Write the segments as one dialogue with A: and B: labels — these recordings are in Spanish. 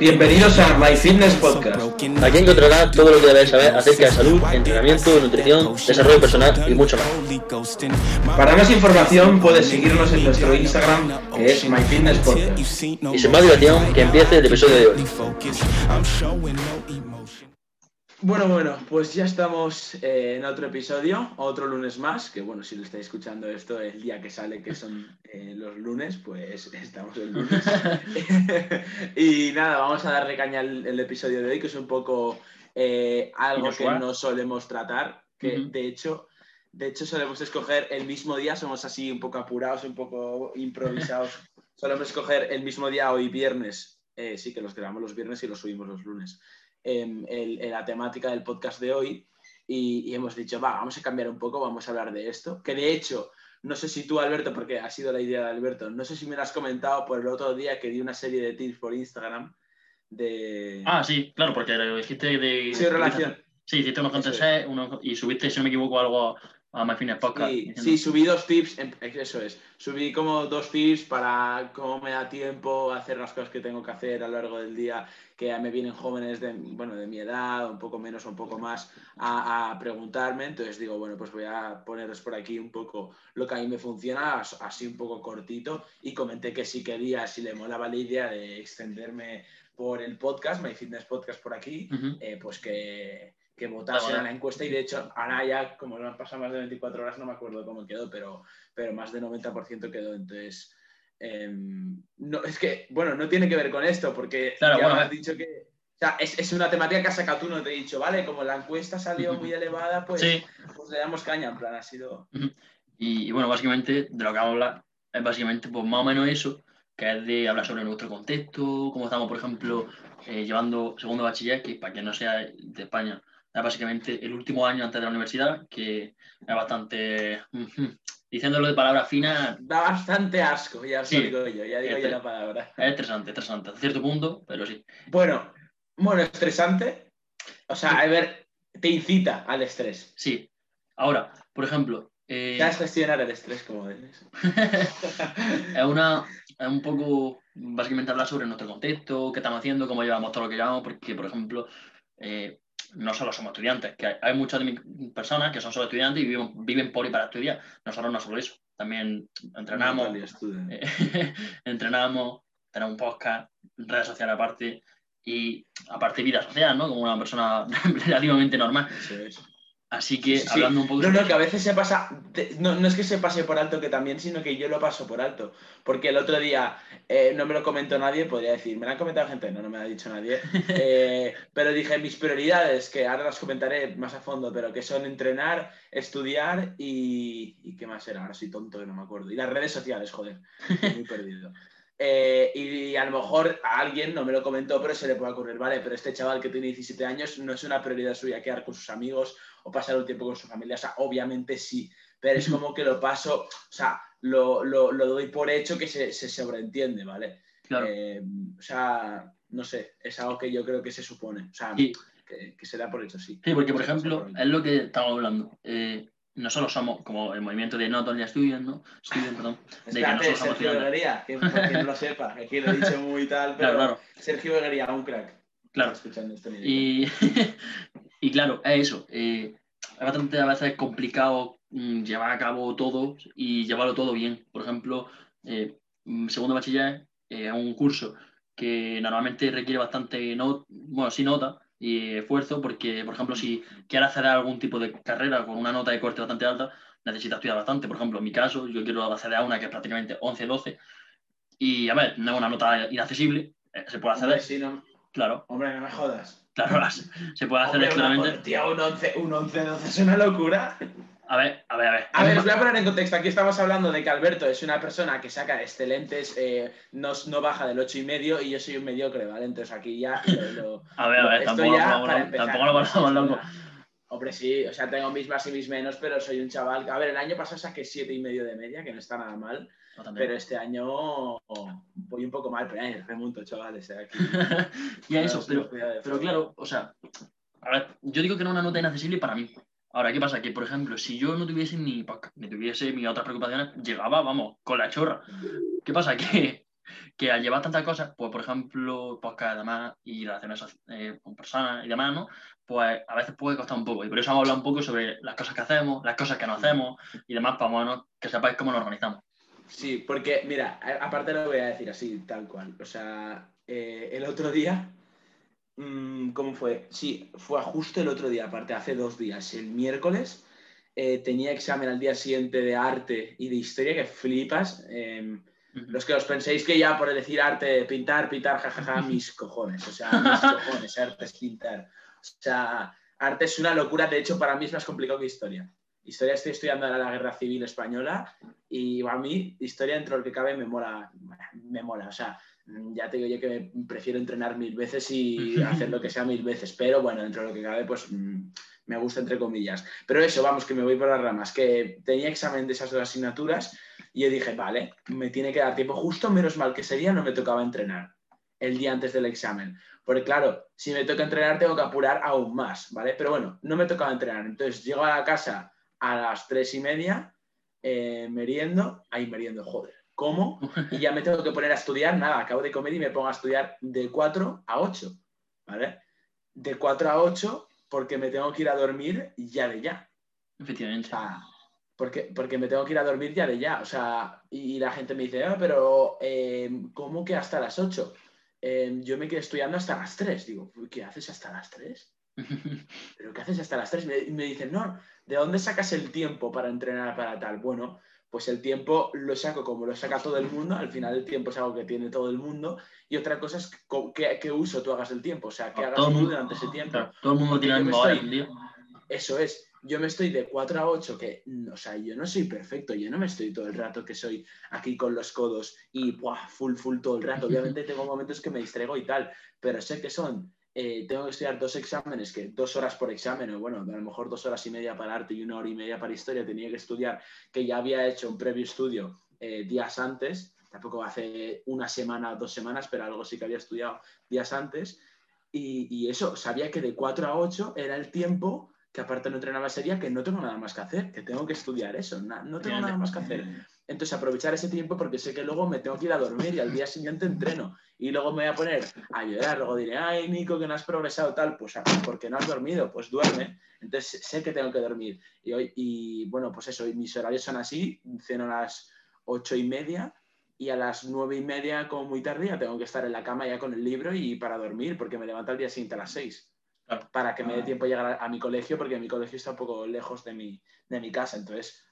A: Bienvenidos a My Fitness Podcast.
B: Aquí encontrarás todo lo que debes saber acerca de salud, entrenamiento, nutrición, desarrollo personal y mucho más.
A: Para más información puedes seguirnos en nuestro Instagram que es My Fitness Podcast.
B: Y sin más dilación, que empiece el episodio de hoy.
C: Bueno, bueno, pues ya estamos eh, en otro episodio, otro lunes más, que bueno, si lo estáis escuchando esto el día que sale, que son eh, los lunes, pues estamos el lunes. y nada, vamos a darle caña al el episodio de hoy, que es un poco eh, algo que no solemos tratar, que de hecho... De hecho, solemos escoger el mismo día, somos así un poco apurados, un poco improvisados. solemos escoger el mismo día, hoy viernes. Sí, que los grabamos los viernes y los subimos los lunes em, el- en la temática del podcast de hoy y, y hemos dicho, va, vamos a cambiar un poco, vamos a hablar de esto. Que de hecho, no sé si tú, Alberto, porque ha sido la idea de Alberto, no sé si me lo has comentado por el otro día que di una serie de tips por Instagram de...
B: Ah, sí, claro, porque lo dijiste de.
C: sí, relación.
B: Sí, hiciste unos contest unos- y subiste, si no me equivoco, algo a My Fitness Podcast.
C: Sí, sí, subí dos tips, em, eso es, subí como dos tips para cómo me da tiempo hacer las cosas que tengo que hacer a lo largo del día, que ya me vienen jóvenes de, bueno, de mi edad, un poco menos o un poco más, a, a preguntarme. Entonces digo, bueno, pues voy a ponerles por aquí un poco lo que a mí me funciona, as- así un poco cortito, y comenté que si quería, si le molaba la idea de extenderme por el podcast, My Fitness Podcast por aquí, eh, pues que, que votasen
B: Ah, bueno.
C: a la encuesta y de hecho ahora ya como no han pasado más de 24 horas no me acuerdo cómo quedó, pero, pero más de 90% quedó. Entonces, em, no, es que, bueno, no tiene que ver con esto porque
B: Claro,
C: ya
B: bueno,
C: me has dicho que... O sea, es, es una temática que has sacado tú, no te he dicho, vale, como la encuesta salió muy elevada, pues,
B: Sí,
C: pues le damos caña, en plan, ha sido...
B: y, y bueno, básicamente de lo que vamos a hablar es básicamente pues más o menos eso, que es de hablar sobre nuestro contexto, cómo estamos, por ejemplo, eh, llevando segundo bachiller, que para quien no sea de España, es básicamente el último año antes de la universidad, que es bastante, diciéndolo de palabras finas,
C: Da bastante asco, ya os
B: Sí.
C: lo digo yo, ya digo yo la palabra.
B: es estresante, estresante, hasta cierto punto, pero sí.
C: Bueno, bueno, estresante. O sea, a ver, te incita al estrés.
B: Sí. Ahora, por ejemplo, eh,
C: Sabes gestionar el estrés como eres.
B: es, una, es un poco básicamente hablar sobre nuestro contexto, qué estamos haciendo, cómo llevamos todo lo que llevamos, porque, por ejemplo, eh, no solo somos estudiantes, que hay, hay muchas personas que son solo estudiantes y viven, viven por y para estudiar. Nosotros no solo eso, también entrenamos, eh, entrenamos, tenemos un podcast, redes sociales aparte y aparte vida social, ¿no? Como una persona relativamente normal.
C: Eso es.
B: Así que
C: Sí,
B: hablando un poco
C: No, no, que a veces se pasa. no, no es que se pase por alto que también, sino que yo lo paso por alto. Porque el otro día eh, no me lo comentó nadie, podría decir, me lo han comentado gente, no, no me lo ha dicho nadie. Eh, pero dije mis prioridades, que ahora las comentaré más a fondo, pero que son entrenar, estudiar y. ¿Y qué más era? Ahora soy tonto que no me acuerdo. Y las redes sociales, joder, estoy muy perdido. Eh, y a lo mejor a alguien no me lo comentó, pero se le puede ocurrir, vale, pero este chaval que tiene 17 años no es una prioridad suya quedar con sus amigos o pasar un tiempo con su familia. O sea, obviamente sí, pero es como que lo paso, o sea, lo, lo- lo doy por hecho que se, se sobreentiende, ¿vale?
B: Claro.
C: Eh, o sea, no sé, es algo que yo creo que se supone, o sea,
B: Sí.
C: que, que se da por hecho, sí.
B: Sí, porque por ejemplo,
C: por
B: es lo que estamos hablando. Eh, nosotros somos como el movimiento de Not Only Student, ¿no? Student, perdón. De que nosotros
C: Sergio. Beguería, que por quien no lo sepa, aquí lo he dicho muy tal, pero
B: Claro, claro,
C: Sergio Beguería, un crack.
B: claro.
C: Escuchando este nivel.
B: Y, y claro, es eso. eh, es bastante a veces complicado mm, llevar a cabo todo y llevarlo todo bien. Por ejemplo, eh, mm, segundo bachiller eh, es un curso que normalmente requiere bastante, no, bueno, sí nota y esfuerzo, porque, por ejemplo, si quieres hacer algún tipo de carrera con una nota de corte bastante alta, necesitas estudiar bastante. Por ejemplo, en mi caso, yo quiero acceder a una que es prácticamente 11-12, y a ver, no es una nota inaccesible, eh, se puede acceder,
C: sí, no,
B: claro,
C: hombre, no me jodas.
B: claro, se puede hacer claramente.
C: tío, un 11, un 11, 12 es una locura.
B: A ver, a ver, a ver.
C: A ver, os voy a poner en contexto. Aquí estamos hablando de que Alberto es una persona que saca excelentes, eh, no, no baja del 8 y medio y yo soy un mediocre, ¿vale? Entonces aquí ya lo, lo-
B: A ver, a ver, tampoco,
C: ya para empezar.
B: tampoco lo ponemos loco.
C: Hombre, sí, o sea, tengo mis más y mis menos, pero soy un chaval. A ver, el año pasado saqué 7 y medio de media, que no está nada mal, pero este año voy un poco mal, pero eh, remonto, chavales. aquí.
B: y a eso, pero, pero claro, o sea, a ver, yo digo que es una nota inaccesible para mí. Ahora, ¿qué pasa? Que, por ejemplo, si yo no tuviese ni podcast, ni tuviese mis otras preocupaciones, llegaba, vamos, con la chorra. ¿Qué pasa? Que que al llevar tantas cosas, pues por ejemplo, podcast además y relaciones eh, con personas y demás, ¿no? Pues a veces puede costar un poco. Y por eso vamos a hablar un poco sobre las cosas que hacemos, las cosas que no hacemos y demás, para bueno, que sepáis cómo nos organizamos.
C: Sí, porque mira, aparte lo voy a decir así, tal cual. O sea, eh, el otro día, mm, ¿cómo fue? Sí, fue justo el otro día, aparte hace dos días, el miércoles. Eh, tenía examen al día siguiente de arte y de historia que flipas. Em, los que os penséis que ya por decir arte, pintar, pintar, jajaja, mis cojones. O sea, mis cojones, arte es pintar. O sea, arte es una locura. De hecho, para mí es más complicado que historia. Historia estoy estudiando ahora la Guerra Civil Española y a mí historia dentro de lo que cabe me mola, me mola. O sea, ya te digo yo que prefiero entrenar mil veces y hacer lo que sea mil veces, pero bueno, dentro de lo que cabe, pues mm, me gusta entre comillas. Pero eso, vamos, que me voy por las ramas, que tenía examen de esas dos asignaturas y yo dije, vale, me tiene que dar tiempo justo, menos mal que sería, no me tocaba entrenar el día antes del examen. Porque claro, si me toca entrenar tengo que apurar aún más, ¿vale? Pero bueno, no me tocaba entrenar. Entonces llego a la casa a las tres y media, eh, meriendo, ahí meriendo, joder, ¿cómo? Y ya me tengo que poner a estudiar, nada, acabo de comer y me pongo a estudiar de 4 a 8, ¿vale? De 4 a 8 porque me tengo que ir a dormir ya de ya.
B: Efectivamente.
C: porque, porque me tengo que ir a dormir ya de ya. O sea, y la gente me dice, ah, pero eh, ¿cómo que hasta las 8? Eh, yo me quedé estudiando hasta las 3. Digo, ¿qué haces hasta las 3? ¿Pero qué haces hasta las 3? Me, me dicen, no, ¿de dónde sacas el tiempo para entrenar para tal? Bueno, pues el tiempo lo saco como lo saca todo el mundo, al final el tiempo es algo que tiene todo el mundo, y otra cosa es qué, uso tú hagas el tiempo, o sea, qué hagas tú durante ese tiempo.
B: todo el mundo tiene el.
C: Eso es, yo me estoy de 4 a 8, que, o sea, yo no soy perfecto, yo no me estoy todo el rato que soy aquí con los codos y buah, full, full todo el rato. Obviamente tengo momentos que me distraigo y tal, pero sé que son eh, tengo que estudiar dos exámenes, que dos horas por examen, o bueno, a lo mejor dos horas y media para arte y una hora y media para historia, tenía que estudiar, que ya había hecho un previo estudio eh, días antes, tampoco hace una semana, dos semanas, pero algo sí que había estudiado días antes, y, y eso, sabía que de 4 a 8 era el tiempo que aparte no entrenaba sería que no tengo nada más que hacer, que tengo que estudiar eso, no tengo nada más que hacer. Entonces aprovechar ese tiempo porque sé que luego me tengo que ir a dormir y al día siguiente entreno y luego me voy a poner a llorar, luego diré, ay Nico, que no has progresado tal, pues ah, porque no has dormido, pues duerme. Entonces sé que tengo que dormir. Y, hoy, y bueno, pues eso, mis horarios son así, ceno a las ocho y media y a las nueve y media, como muy tardía, tengo que estar en la cama ya con el libro y para dormir porque me levanto al día siguiente a las seis para que me dé tiempo llegar a, mi colegio, porque mi colegio está un poco lejos de mi, de mi casa. Entonces.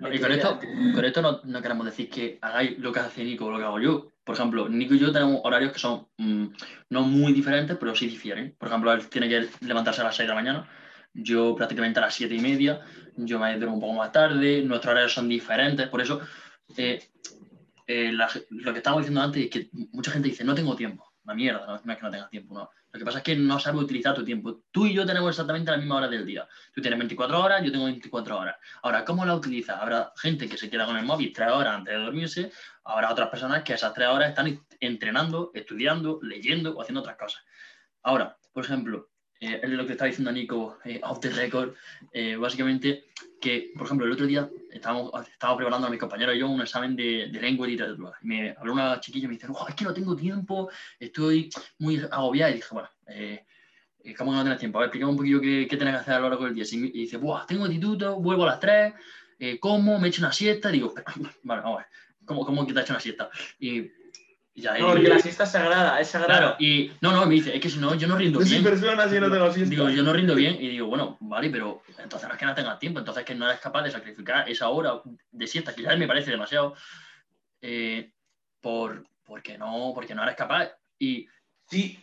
B: Y con esto, con esto no, no, queremos decir que hagáis lo que hace Nico o lo que hago yo. Por ejemplo, Nico y yo tenemos horarios que son mm, no muy diferentes, pero sí difieren. Por ejemplo, él tiene que levantarse a las 6 de la mañana, yo prácticamente a las 7 y media, yo me duermo un poco más tarde, nuestros horarios son diferentes. Por eso, eh, eh, lo que estábamos diciendo antes es que mucha gente dice, no tengo tiempo. Una mierda, no, es que no tengas tiempo, no lo que pasa es que no sabes utilizar tu tiempo. Tú y yo tenemos exactamente la misma hora del día. Tú tienes 24 horas, yo tengo 24 horas. Ahora, ¿cómo la utilizas? Habrá gente que se queda con el móvil 3 horas antes de dormirse. Habrá otras personas que esas 3 horas están entrenando, estudiando, leyendo o haciendo otras cosas. Ahora, por ejemplo, eh, lo que está diciendo Nico eh, off the record, eh, básicamente que, por ejemplo, el otro día estábamos, estábamos preparando a mis compañeros y yo un examen de, de lengua y literatura. Y me habló una chiquilla y me dice, es que no tengo tiempo, estoy muy agobiada. Y dije, bueno, eh, ¿cómo que no tienes tiempo? A ver, explícame un poquillo qué, qué tienes que hacer a lo largo del día. Y, dice, Buah, tengo instituto, vuelvo a las 3, eh, como, me echo una siesta. digo, vale, vamos a ver, ¿cómo, cómo que te has hecho una siesta? Y
C: no, porque la siesta es sagrada, es sagrada.
B: Claro, y no, no, me dice, es que si no, yo no rindo bien.
C: personas y no tengo siesta.
B: Digo, yo no rindo bien y digo, bueno, vale, pero entonces no es que no tengas tiempo, entonces es que no eres capaz de sacrificar esa hora de siesta, que ya me parece demasiado, eh, por, porque, no, porque no eres capaz. Y,
C: sí,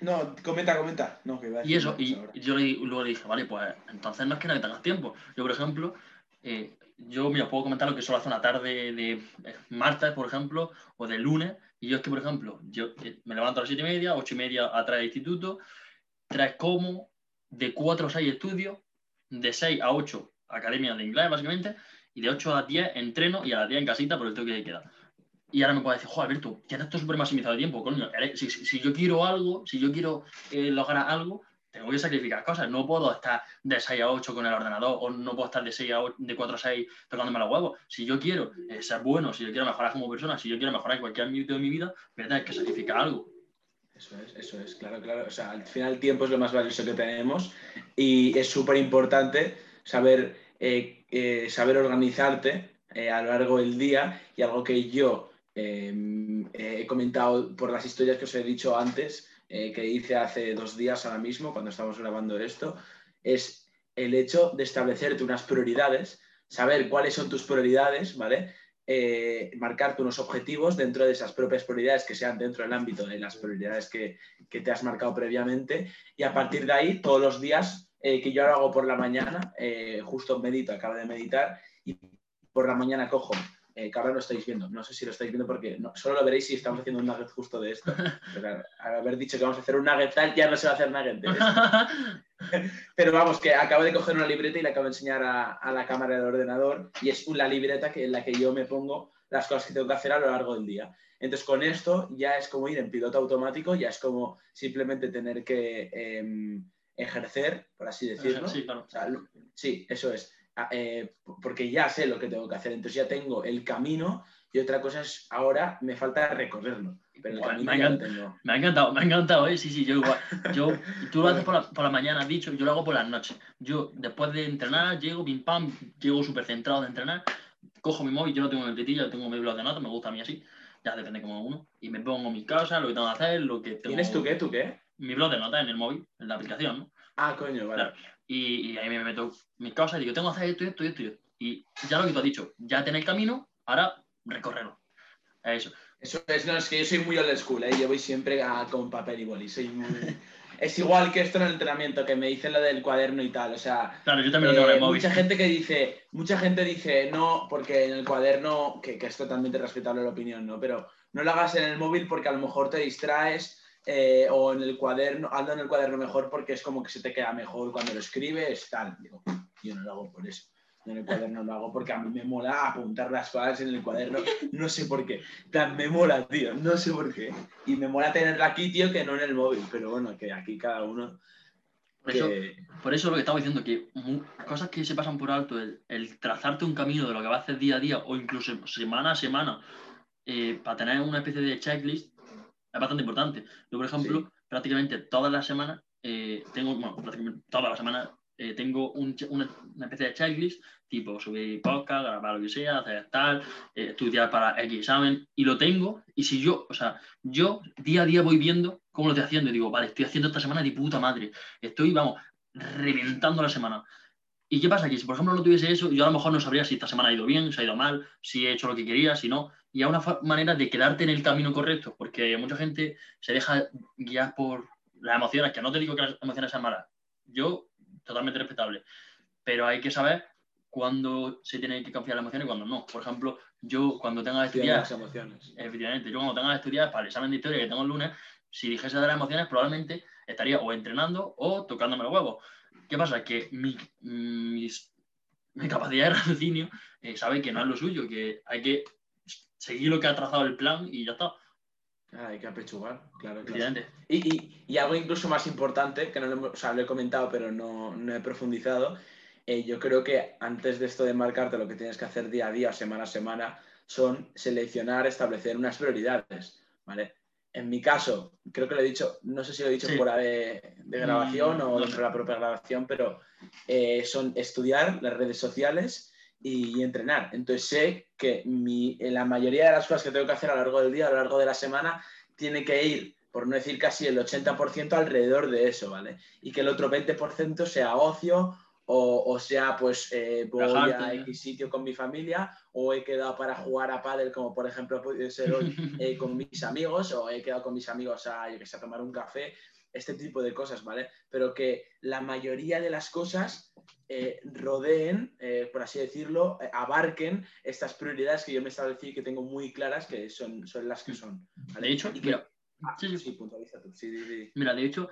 C: no, comenta, comenta.
B: y eso, y yo le, luego le dije, vale, pues entonces no es que no tengas tiempo. Yo, por ejemplo, eh, yo, mira, puedo comentar lo que solo hace una tarde de eh, martes, por ejemplo, o de lunes, y yo es que, por ejemplo, yo eh, me levanto a las 7 y media, 8 y media atrás del instituto, tres como, de 4 a 6 estudio, de 6 a 8 academia de inglés, básicamente, y de 8 a 10 entreno y a las 10 en casita por el toque que queda. Y ahora me puede decir, joder, Alberto, ya esto súper maximizado de tiempo, coño. Si, si, yo quiero algo, si yo quiero eh, lograr algo, tengo que sacrificar cosas. No puedo estar de 6 a 8 con el ordenador o no puedo estar de, 6 a 8, de 4 a 6 tocándome los huevos. Si yo quiero eh, ser bueno, si yo quiero mejorar como persona, si yo quiero mejorar en cualquier ámbito de mi vida, voy a tener que sacrificar algo.
C: Eso es, eso es, claro, claro. O sea, al final el tiempo es lo más valioso que tenemos y es súper importante saber, eh, eh, saber organizarte a lo largo del día y algo que yo em, he comentado por las historias que os he dicho antes, eh, que hice hace dos días ahora mismo, cuando estamos grabando esto, es el hecho de establecerte unas prioridades, saber cuáles son tus prioridades, ¿vale? Eh, marcarte unos objetivos dentro de esas propias prioridades que sean dentro del ámbito de las prioridades que, te has marcado previamente y a partir de ahí todos los días eh, que yo lo hago por la mañana, justo medito, acabo de meditar y por la mañana cojo eh, que ahora lo estáis viendo. No sé si lo estáis viendo porque solo lo veréis si estamos haciendo un nugget justo de esto. Pero al haber dicho que vamos a hacer un nugget tal, ya no se va a hacer nugget de esto. Pero vamos, que acabo de coger una libreta y la acabo de enseñar a, la cámara del ordenador y es la libreta que, en la que yo me pongo las cosas que tengo que hacer a lo largo del día. Entonces, con esto ya es como ir en piloto automático, ya es como simplemente tener que em, ejercer, por así decirlo.
B: Sí, claro.
C: sí, eso es. Eh, porque ya sé lo que tengo que hacer, entonces ya tengo el camino y otra cosa es ahora me falta recorrerlo. Pero el
B: me, ha encantado, me, ha encantado, me ha encantado, ¿eh? sí, sí, yo igual. Yo, tú lo haces por la, por la, mañana, has dicho, yo lo hago por las noches. Yo después de entrenar, llego, pim pam, llego súper centrado de entrenar, cojo mi móvil, yo no tengo libretilla, tengo mi blog de notas, me gusta a mí así, ya depende como uno, y me pongo mi casa, lo que tengo que hacer, lo que tengo...
C: ¿Tienes tú qué? ¿Tú qué?
B: Mi blog de notas en el móvil, en la aplicación, ¿no?
C: Ah, coño, vale.
B: Y, ahí me meto mis cosas y digo, tengo que hacer esto, esto y esto, y esto. Y ya lo que tú has dicho, ya tenéis camino, ahora recorrerlo. Eso.
C: Eso es, no, es que yo soy muy old school, ¿eh? yo voy siempre con papel y boli, soy muy... es igual que esto en el entrenamiento, que me dicen lo del cuaderno y tal, o sea...
B: Claro, yo también lo tengo en el eh, móvil.
C: Mucha gente que dice, mucha gente dice, no, porque en el cuaderno, que, que es totalmente respetable la opinión, ¿no? Pero no lo hagas en el móvil porque a lo mejor te distraes eh, o en el cuaderno, ando en el cuaderno mejor porque es como que se te queda mejor cuando lo escribes, tal. Digo, yo no lo hago por eso. Yo en el cuaderno lo hago porque a mí me mola apuntar las cosas en el cuaderno, no sé por qué. plan, me mola, tío, no sé por qué. Y me mola tenerla aquí, tío, que no en el móvil, pero bueno, que aquí cada uno...
B: Por, eso, por eso lo que estaba diciendo, que cosas que se pasan por alto, el, el, trazarte un camino de lo que va a hacer día a día o incluso semana a semana, eh, para tener una especie de checklist, es bastante importante. Yo, por ejemplo, prácticamente todas las semanas eh, tengo, bueno, prácticamente todas las semanas eh, tengo un, una, una, especie de checklist, tipo subir podcast, grabar lo que sea, hacer tal, eh, estudiar para X examen, y lo tengo, y si yo, o sea, yo día a día voy viendo cómo lo estoy haciendo, y digo, vale, estoy haciendo esta semana de puta madre, estoy, vamos, reventando la semana. ¿Y qué pasa? Que si, por ejemplo, no tuviese eso, yo a lo mejor no sabría si esta semana ha ido bien, si ha ido mal, si he hecho lo que quería, si no. Y hay una manera de quedarte en el camino correcto, porque mucha gente se deja guiar por las emociones, que no te digo que las emociones sean malas. Yo, totalmente respetable. Pero hay que saber cuándo se tiene que confiar en las emociones y cuándo no. Por ejemplo, yo cuando tenga que estudiar...
C: Las emociones.
B: Efectivamente, yo cuando tenga que estudiar para el examen de historia que tengo el lunes, si dijese de las emociones, probablemente estaría o entrenando o tocándome los huevos ¿Qué pasa? Que mi, mi capacidad de raciocinio eh, sabe que no es lo suyo, que hay que seguir lo que ha trazado el plan y ya está.
C: Ah, hay que apechugar, claro. Y, y, algo incluso más importante, que no lo, o sea, lo he comentado pero no, no he profundizado, eh, yo creo que antes de esto de marcarte lo que tienes que hacer día a día, semana a semana, son seleccionar, establecer unas prioridades, ¿vale? en mi caso, creo que lo he dicho, no sé si lo he dicho fuera de, grabación o dentro de la propia grabación, pero eh, son estudiar las redes sociales y, entrenar. Entonces sé que la mayoría de las cosas que tengo que hacer a lo largo del día, a lo largo de la semana, tiene que ir, por no decir casi el 80% alrededor de eso, ¿vale? Y que el otro 20% sea ocio o, sea, pues eh, voy a X sitio con mi familia, o he quedado para jugar a pádel, como por ejemplo puede ser hoy eh, con mis amigos, o he quedado con mis amigos a, yo que sé, a tomar un café, este tipo de cosas, ¿vale? Pero que la mayoría de las cosas eh, rodeen, por así decirlo, abarquen estas prioridades que yo me establecí que tengo muy claras, que son, son las que son.
B: De hecho, mira,
C: ah, sí, sí, puntualiza tú.
B: Mira, de hecho,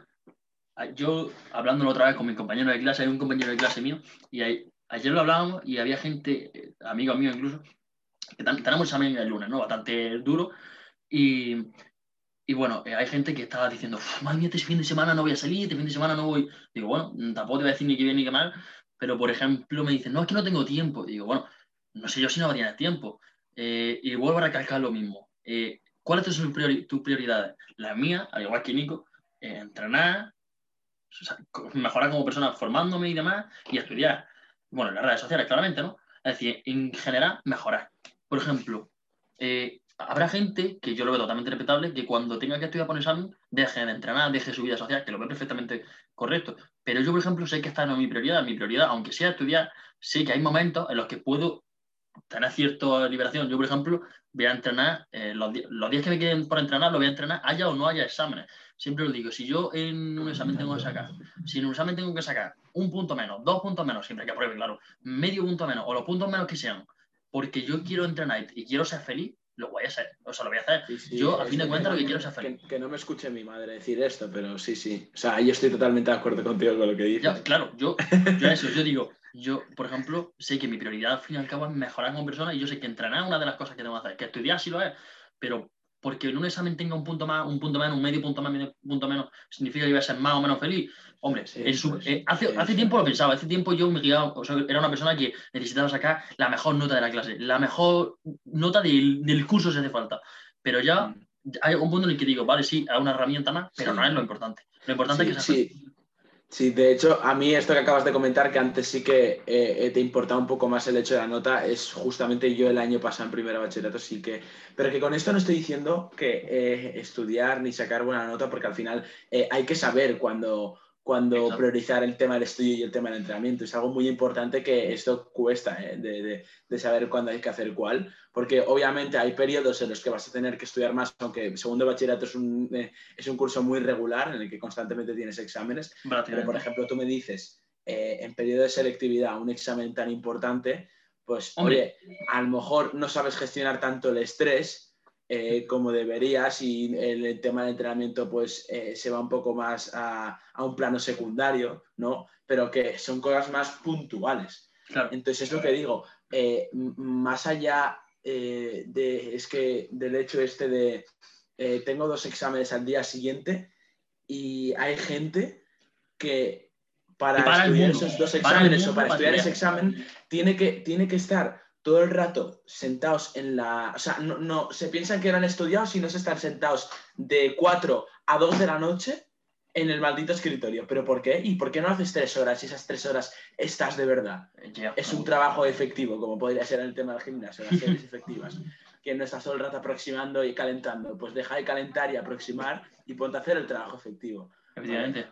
B: yo hablándolo otra vez con mi compañero de clase, hay un compañero de clase mío, y ayer lo hablábamos y había gente, eh, amigos míos incluso, que tenemos examen el lunes, ¿no? Bastante duro, y, y bueno, eh, hay gente que está diciendo, madre mía, este fin de semana no voy a salir, este fin de semana no voy. Digo, bueno, mm, tampoco te voy a decir ni que bien ni que mal, pero por ejemplo me dicen, no, es que no tengo tiempo. Digo, bueno, no sé yo si no va a tener tiempo. Eh, y vuelvo a recalcar lo mismo. Eh, ¿Cuáles son tus prioridades? Las mías, al igual que Nico, entrenar, mejorar como persona formándome y demás, y estudiar. Bueno, en las redes sociales, claramente, ¿no? Es decir, en general, mejorar. Por ejemplo, eh, habrá gente, que yo lo veo totalmente respetable, que cuando tenga que estudiar por examen, deje de entrenar, deje su vida social, que lo veo perfectamente correcto. Pero yo, por ejemplo, sé que esta no es mi prioridad. Mi prioridad, aunque sea estudiar, sé que hay momentos en los que puedo tener cierta liberación. Yo, por ejemplo, voy a entrenar, eh, los, los, días que me queden por entrenar, lo voy a entrenar, haya o no haya exámenes. Siempre lo digo, si yo en un examen tengo que sacar, si en un examen tengo que sacar un punto menos, dos puntos menos, siempre que apruebe, claro, medio punto menos, o los puntos menos que sean, porque yo quiero entrenar y quiero ser feliz, lo voy a hacer, o sea, lo voy a hacer. yo, a fin de cuentas, lo que quiero es feliz.
C: Que, no me escuche mi madre decir esto, pero sí, sí. O sea, yo estoy totalmente de acuerdo contigo con lo que dices.
B: claro, yo, yo eso, yo digo, yo, por ejemplo, sé que mi prioridad al fin y al cabo es mejorar como persona y yo sé que entrenar es una de las cosas que tengo que hacer, que estudiar sí lo es, pero porque en un examen tenga un punto más, un punto menos, un medio punto más, medio punto menos, significa que voy a ser más o menos feliz. Hombre, eh, hace, hace tiempo lo pensaba, hace tiempo yo me guiaba, o sea, era una persona que necesitaba sacar la mejor nota de la clase, la mejor nota del, del curso si hace falta. Pero ya mm. hay un punto en el que digo, vale, sí, hay una herramienta más, pero no es lo importante. Lo importante es que
C: sea Sí, de hecho, a mí esto que acabas de comentar, que antes sí que eh, te importaba un poco más el hecho de la nota, es justamente yo el año pasado en primera bachillerato, sí que... Pero que con esto no estoy diciendo que eh, estudiar ni sacar buena nota, porque al final eh, hay que saber cuando cuando priorizar el tema del estudio y el tema del entrenamiento. Es algo muy importante que esto cuesta ¿eh? de, de, saber cuándo hay que hacer cuál, porque obviamente hay periodos en los que vas a tener que estudiar más, aunque segundo bachillerato es un, eh, es un curso muy regular en el que constantemente tienes exámenes. Pero, por ejemplo, tú me dices, eh, en periodo de selectividad, un examen tan importante, pues, oye, a lo mejor no sabes gestionar tanto el estrés eh, como deberías y el, tema del entrenamiento pues eh, se va un poco más a, un plano secundario, ¿no? Pero que son cosas más puntuales. Entonces es lo que digo, eh, más allá de, es que del hecho este de tengo dos exámenes al día siguiente y hay gente que para, estudiar esos dos exámenes o para estudiar ese examen tiene que, tiene que estar todo el rato sentados en la... O sea, no, se piensan que eran estudiados y no se están sentados de 4 a 2 de la noche en el maldito escritorio. ¿Pero por qué? ¿Y por qué no haces tres horas y esas tres horas estás de verdad? es un trabajo efectivo, como podría ser en el tema del gimnasio, las series efectivas. Que no estás todo el rato aproximando y calentando. Pues deja de calentar y aproximar y ponte a hacer el trabajo efectivo.
B: Efectivamente.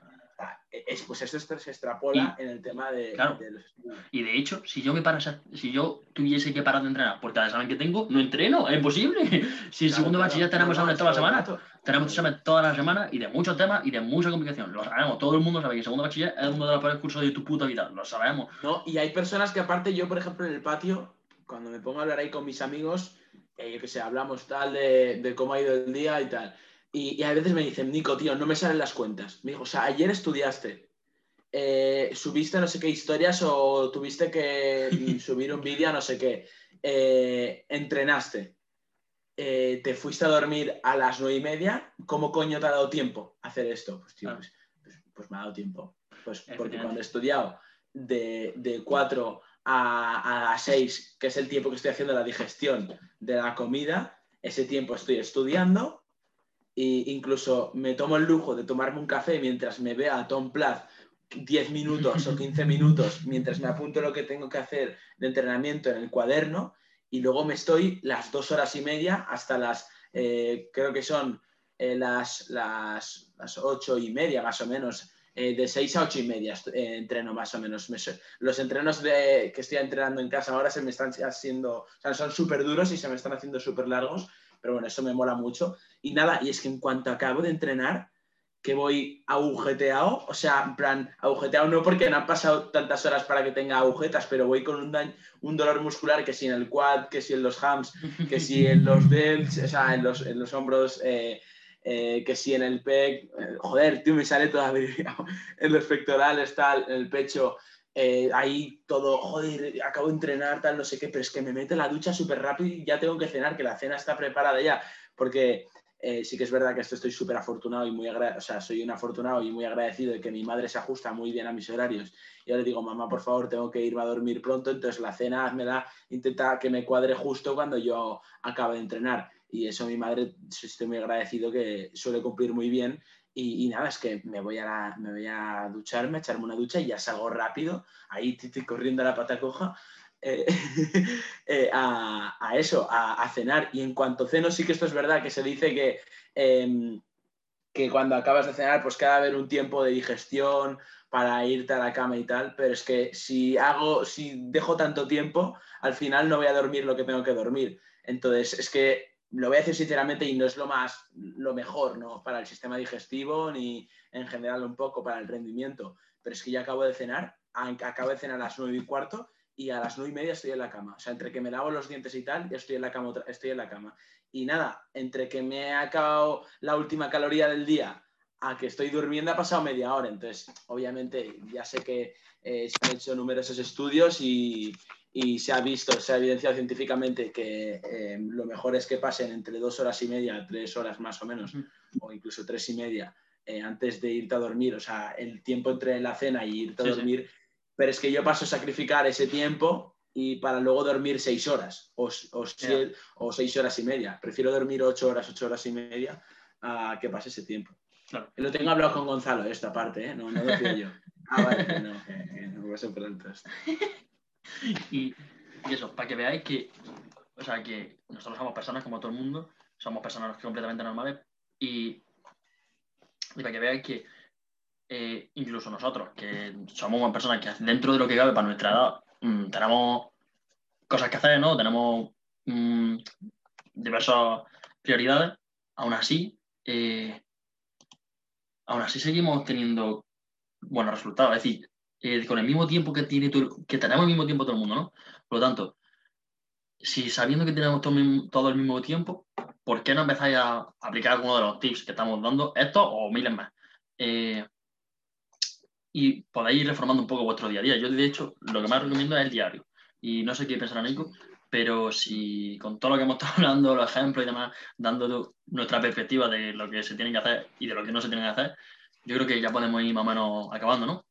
C: Es, pues esto se extrapola en el tema de, los
B: estudios. Y de hecho, si yo me parase, si yo tuviese que parar de entrenar por cada examen que tengo, no entreno, es imposible. Si el segundo bachiller tenemos exámenes toda la semana, tenemos exámenes toda la semana y de muchos temas y de mucha complicación. Lo sabemos, todo el mundo sabe que el segundo bachiller es uno de los peores cursos de tu puta vida, lo sabemos.
C: No, y hay personas que aparte yo, por ejemplo, en el patio, cuando me pongo a hablar ahí con mis amigos, eh, yo que sé, hablamos tal de, de cómo ha ido el día y tal. Y, a veces me dicen, Nico, tío, no me salen las cuentas. Me dijo, o sea, ayer estudiaste, eh, subiste no sé qué historias o tuviste que subir un vídeo no sé qué, eh, entrenaste, eh, te fuiste a dormir a las nueve y media, ¿cómo coño te ha dado tiempo hacer esto? Pues, tío, pues, pues, pues, me ha dado tiempo. Pues porque cuando he estudiado de, de 4 a, a 6, que es el tiempo que estoy haciendo la digestión de la comida, ese tiempo estoy estudiando e incluso me tomo el lujo de tomarme un café mientras me vea a Tom Plath 10 minutos o 15 minutos mientras me apunto lo que tengo que hacer de entrenamiento en el cuaderno y luego me estoy las dos horas y media hasta las, eh, creo que son eh, las, las, las, ocho y media más o menos, eh, de 6 a 8 y media entreno más o menos. los entrenos de, que estoy entrenando en casa ahora se me están haciendo, o sea, son súper duros y se me están haciendo súper largos pero bueno, eso me mola mucho. Y nada, y es que en cuanto acabo de entrenar, que voy agujeteado, o sea, en plan, agujeteado no porque no han pasado tantas horas para que tenga agujetas, pero voy con un, daño, un dolor muscular que si en el quad, que si en los hams, que si en los delts, o sea, en los, en los hombros, eh, eh, que si en el pec, eh, joder, tío, me sale todavía en los pectorales, tal, en el pecho, eh, ahí todo, joder, acabo de entrenar, tal, no sé qué, pero es que me mete la ducha súper rápido y ya tengo que cenar, que la cena está preparada ya, porque eh, sí que es verdad que esto estoy súper afortunado y muy agradecido, o sea, soy un afortunado y muy agradecido de que mi madre se ajusta muy bien a mis horarios. Yo le digo, mamá, por favor, tengo que irme a dormir pronto, entonces la cena me da, intenta que me cuadre justo cuando yo acabe de entrenar. Y eso mi madre, estoy muy agradecido que suele cumplir muy bien. Y, nada, es que me voy, a me voy a ducharme, a echarme una ducha y ya salgo rápido, ahí estoy corriendo a la pata coja eh, eh, a, eso, a, cenar. Y en cuanto ceno, sí que esto es verdad, que se dice que, em, que cuando acabas de cenar, pues queda haber un tiempo de digestión para irte a la cama y tal, pero es que si hago, si dejo tanto tiempo, al final no voy a dormir lo que tengo que dormir. Entonces, es que lo voy a decir sinceramente y no es lo más, lo mejor, ¿no? Para el sistema digestivo ni en general un poco para el rendimiento. Pero es que ya acabo de cenar, acabo de cenar a las nueve y cuarto y a las nueve y media estoy en la cama. O sea, entre que me lavo los dientes y tal, ya estoy en la cama. Estoy en la cama. Y nada, entre que me he acabado la última caloría del día a que estoy durmiendo ha pasado media hora. Entonces, obviamente, ya sé que eh, se han hecho numerosos estudios y, se ha visto, se ha evidenciado científicamente que eh, lo mejor es que pasen entre dos horas y media, tres horas más o menos, o incluso tres y media, eh, antes de irte a dormir. O sea, el tiempo entre la cena y irte a dormir pero es que yo paso a sacrificar ese tiempo y para luego dormir seis horas o, seis horas y media. Prefiero dormir ocho horas, ocho horas y media a que pase ese tiempo. Lo tengo hablado con Gonzalo, esta parte, ¿eh? no, no lo pido yo. Ah, vale, no, que, no esto.
B: Y, eso, para que veáis que, o sea, que nosotros somos personas como todo el mundo, somos personas completamente normales y, para que veáis que eh, incluso nosotros, que somos personas que dentro de lo que cabe para nuestra edad, mm, tenemos cosas que hacer, ¿no? Tenemos mm, diversas prioridades, aún así, eh, aún así seguimos teniendo buenos resultados. Es decir, eh, con el mismo tiempo que, tiene que tenemos el mismo tiempo todo el mundo, ¿no? Por lo tanto, si sabiendo que tenemos todo, el mismo tiempo, ¿por qué no empezáis a aplicar alguno de los tips que estamos dando, estos o miles más? y podéis ir reformando un poco vuestro día a día. Yo, de hecho, lo que más recomiendo es el diario. Y no sé qué pensará Nico, pero si con todo lo que hemos estado hablando, los ejemplos y demás, dando nuestra perspectiva de lo que se tiene que hacer y de lo que no se tiene que hacer, yo creo que ya podemos ir más o menos acabando, ¿no?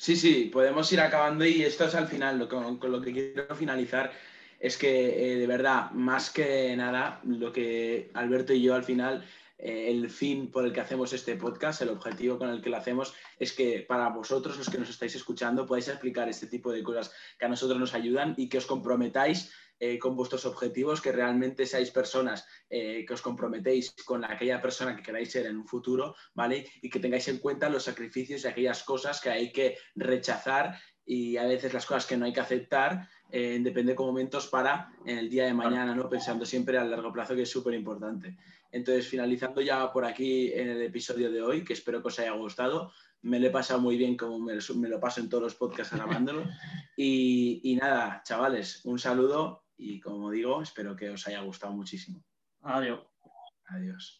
C: Sí, sí, podemos ir acabando y esto es al final, lo con, lo que quiero finalizar es que eh, de verdad, más que nada, lo que Alberto y yo al final eh, el fin por el que hacemos este podcast, el objetivo con el que lo hacemos, es que para vosotros, los que nos estáis escuchando, podáis explicar este tipo de cosas que a nosotros nos ayudan y que os comprometáis eh, con vuestros objetivos, que realmente seáis personas eh, que os comprometéis con aquella persona que queráis ser en un futuro, ¿vale? Y que tengáis en cuenta los sacrificios y aquellas cosas que hay que rechazar y a veces las cosas que no hay que aceptar eh, depende de momentos para en el día de mañana, ¿no? Pensando siempre a largo plazo, que es súper importante. Entonces, finalizando ya por aquí en el episodio de hoy, que espero que os haya gustado, me lo he pasado muy bien como me, lo paso en todos los podcasts grabándolo. Y, y nada, chavales, un saludo y como digo, espero que os haya gustado muchísimo.
B: Adiós.
C: Adiós.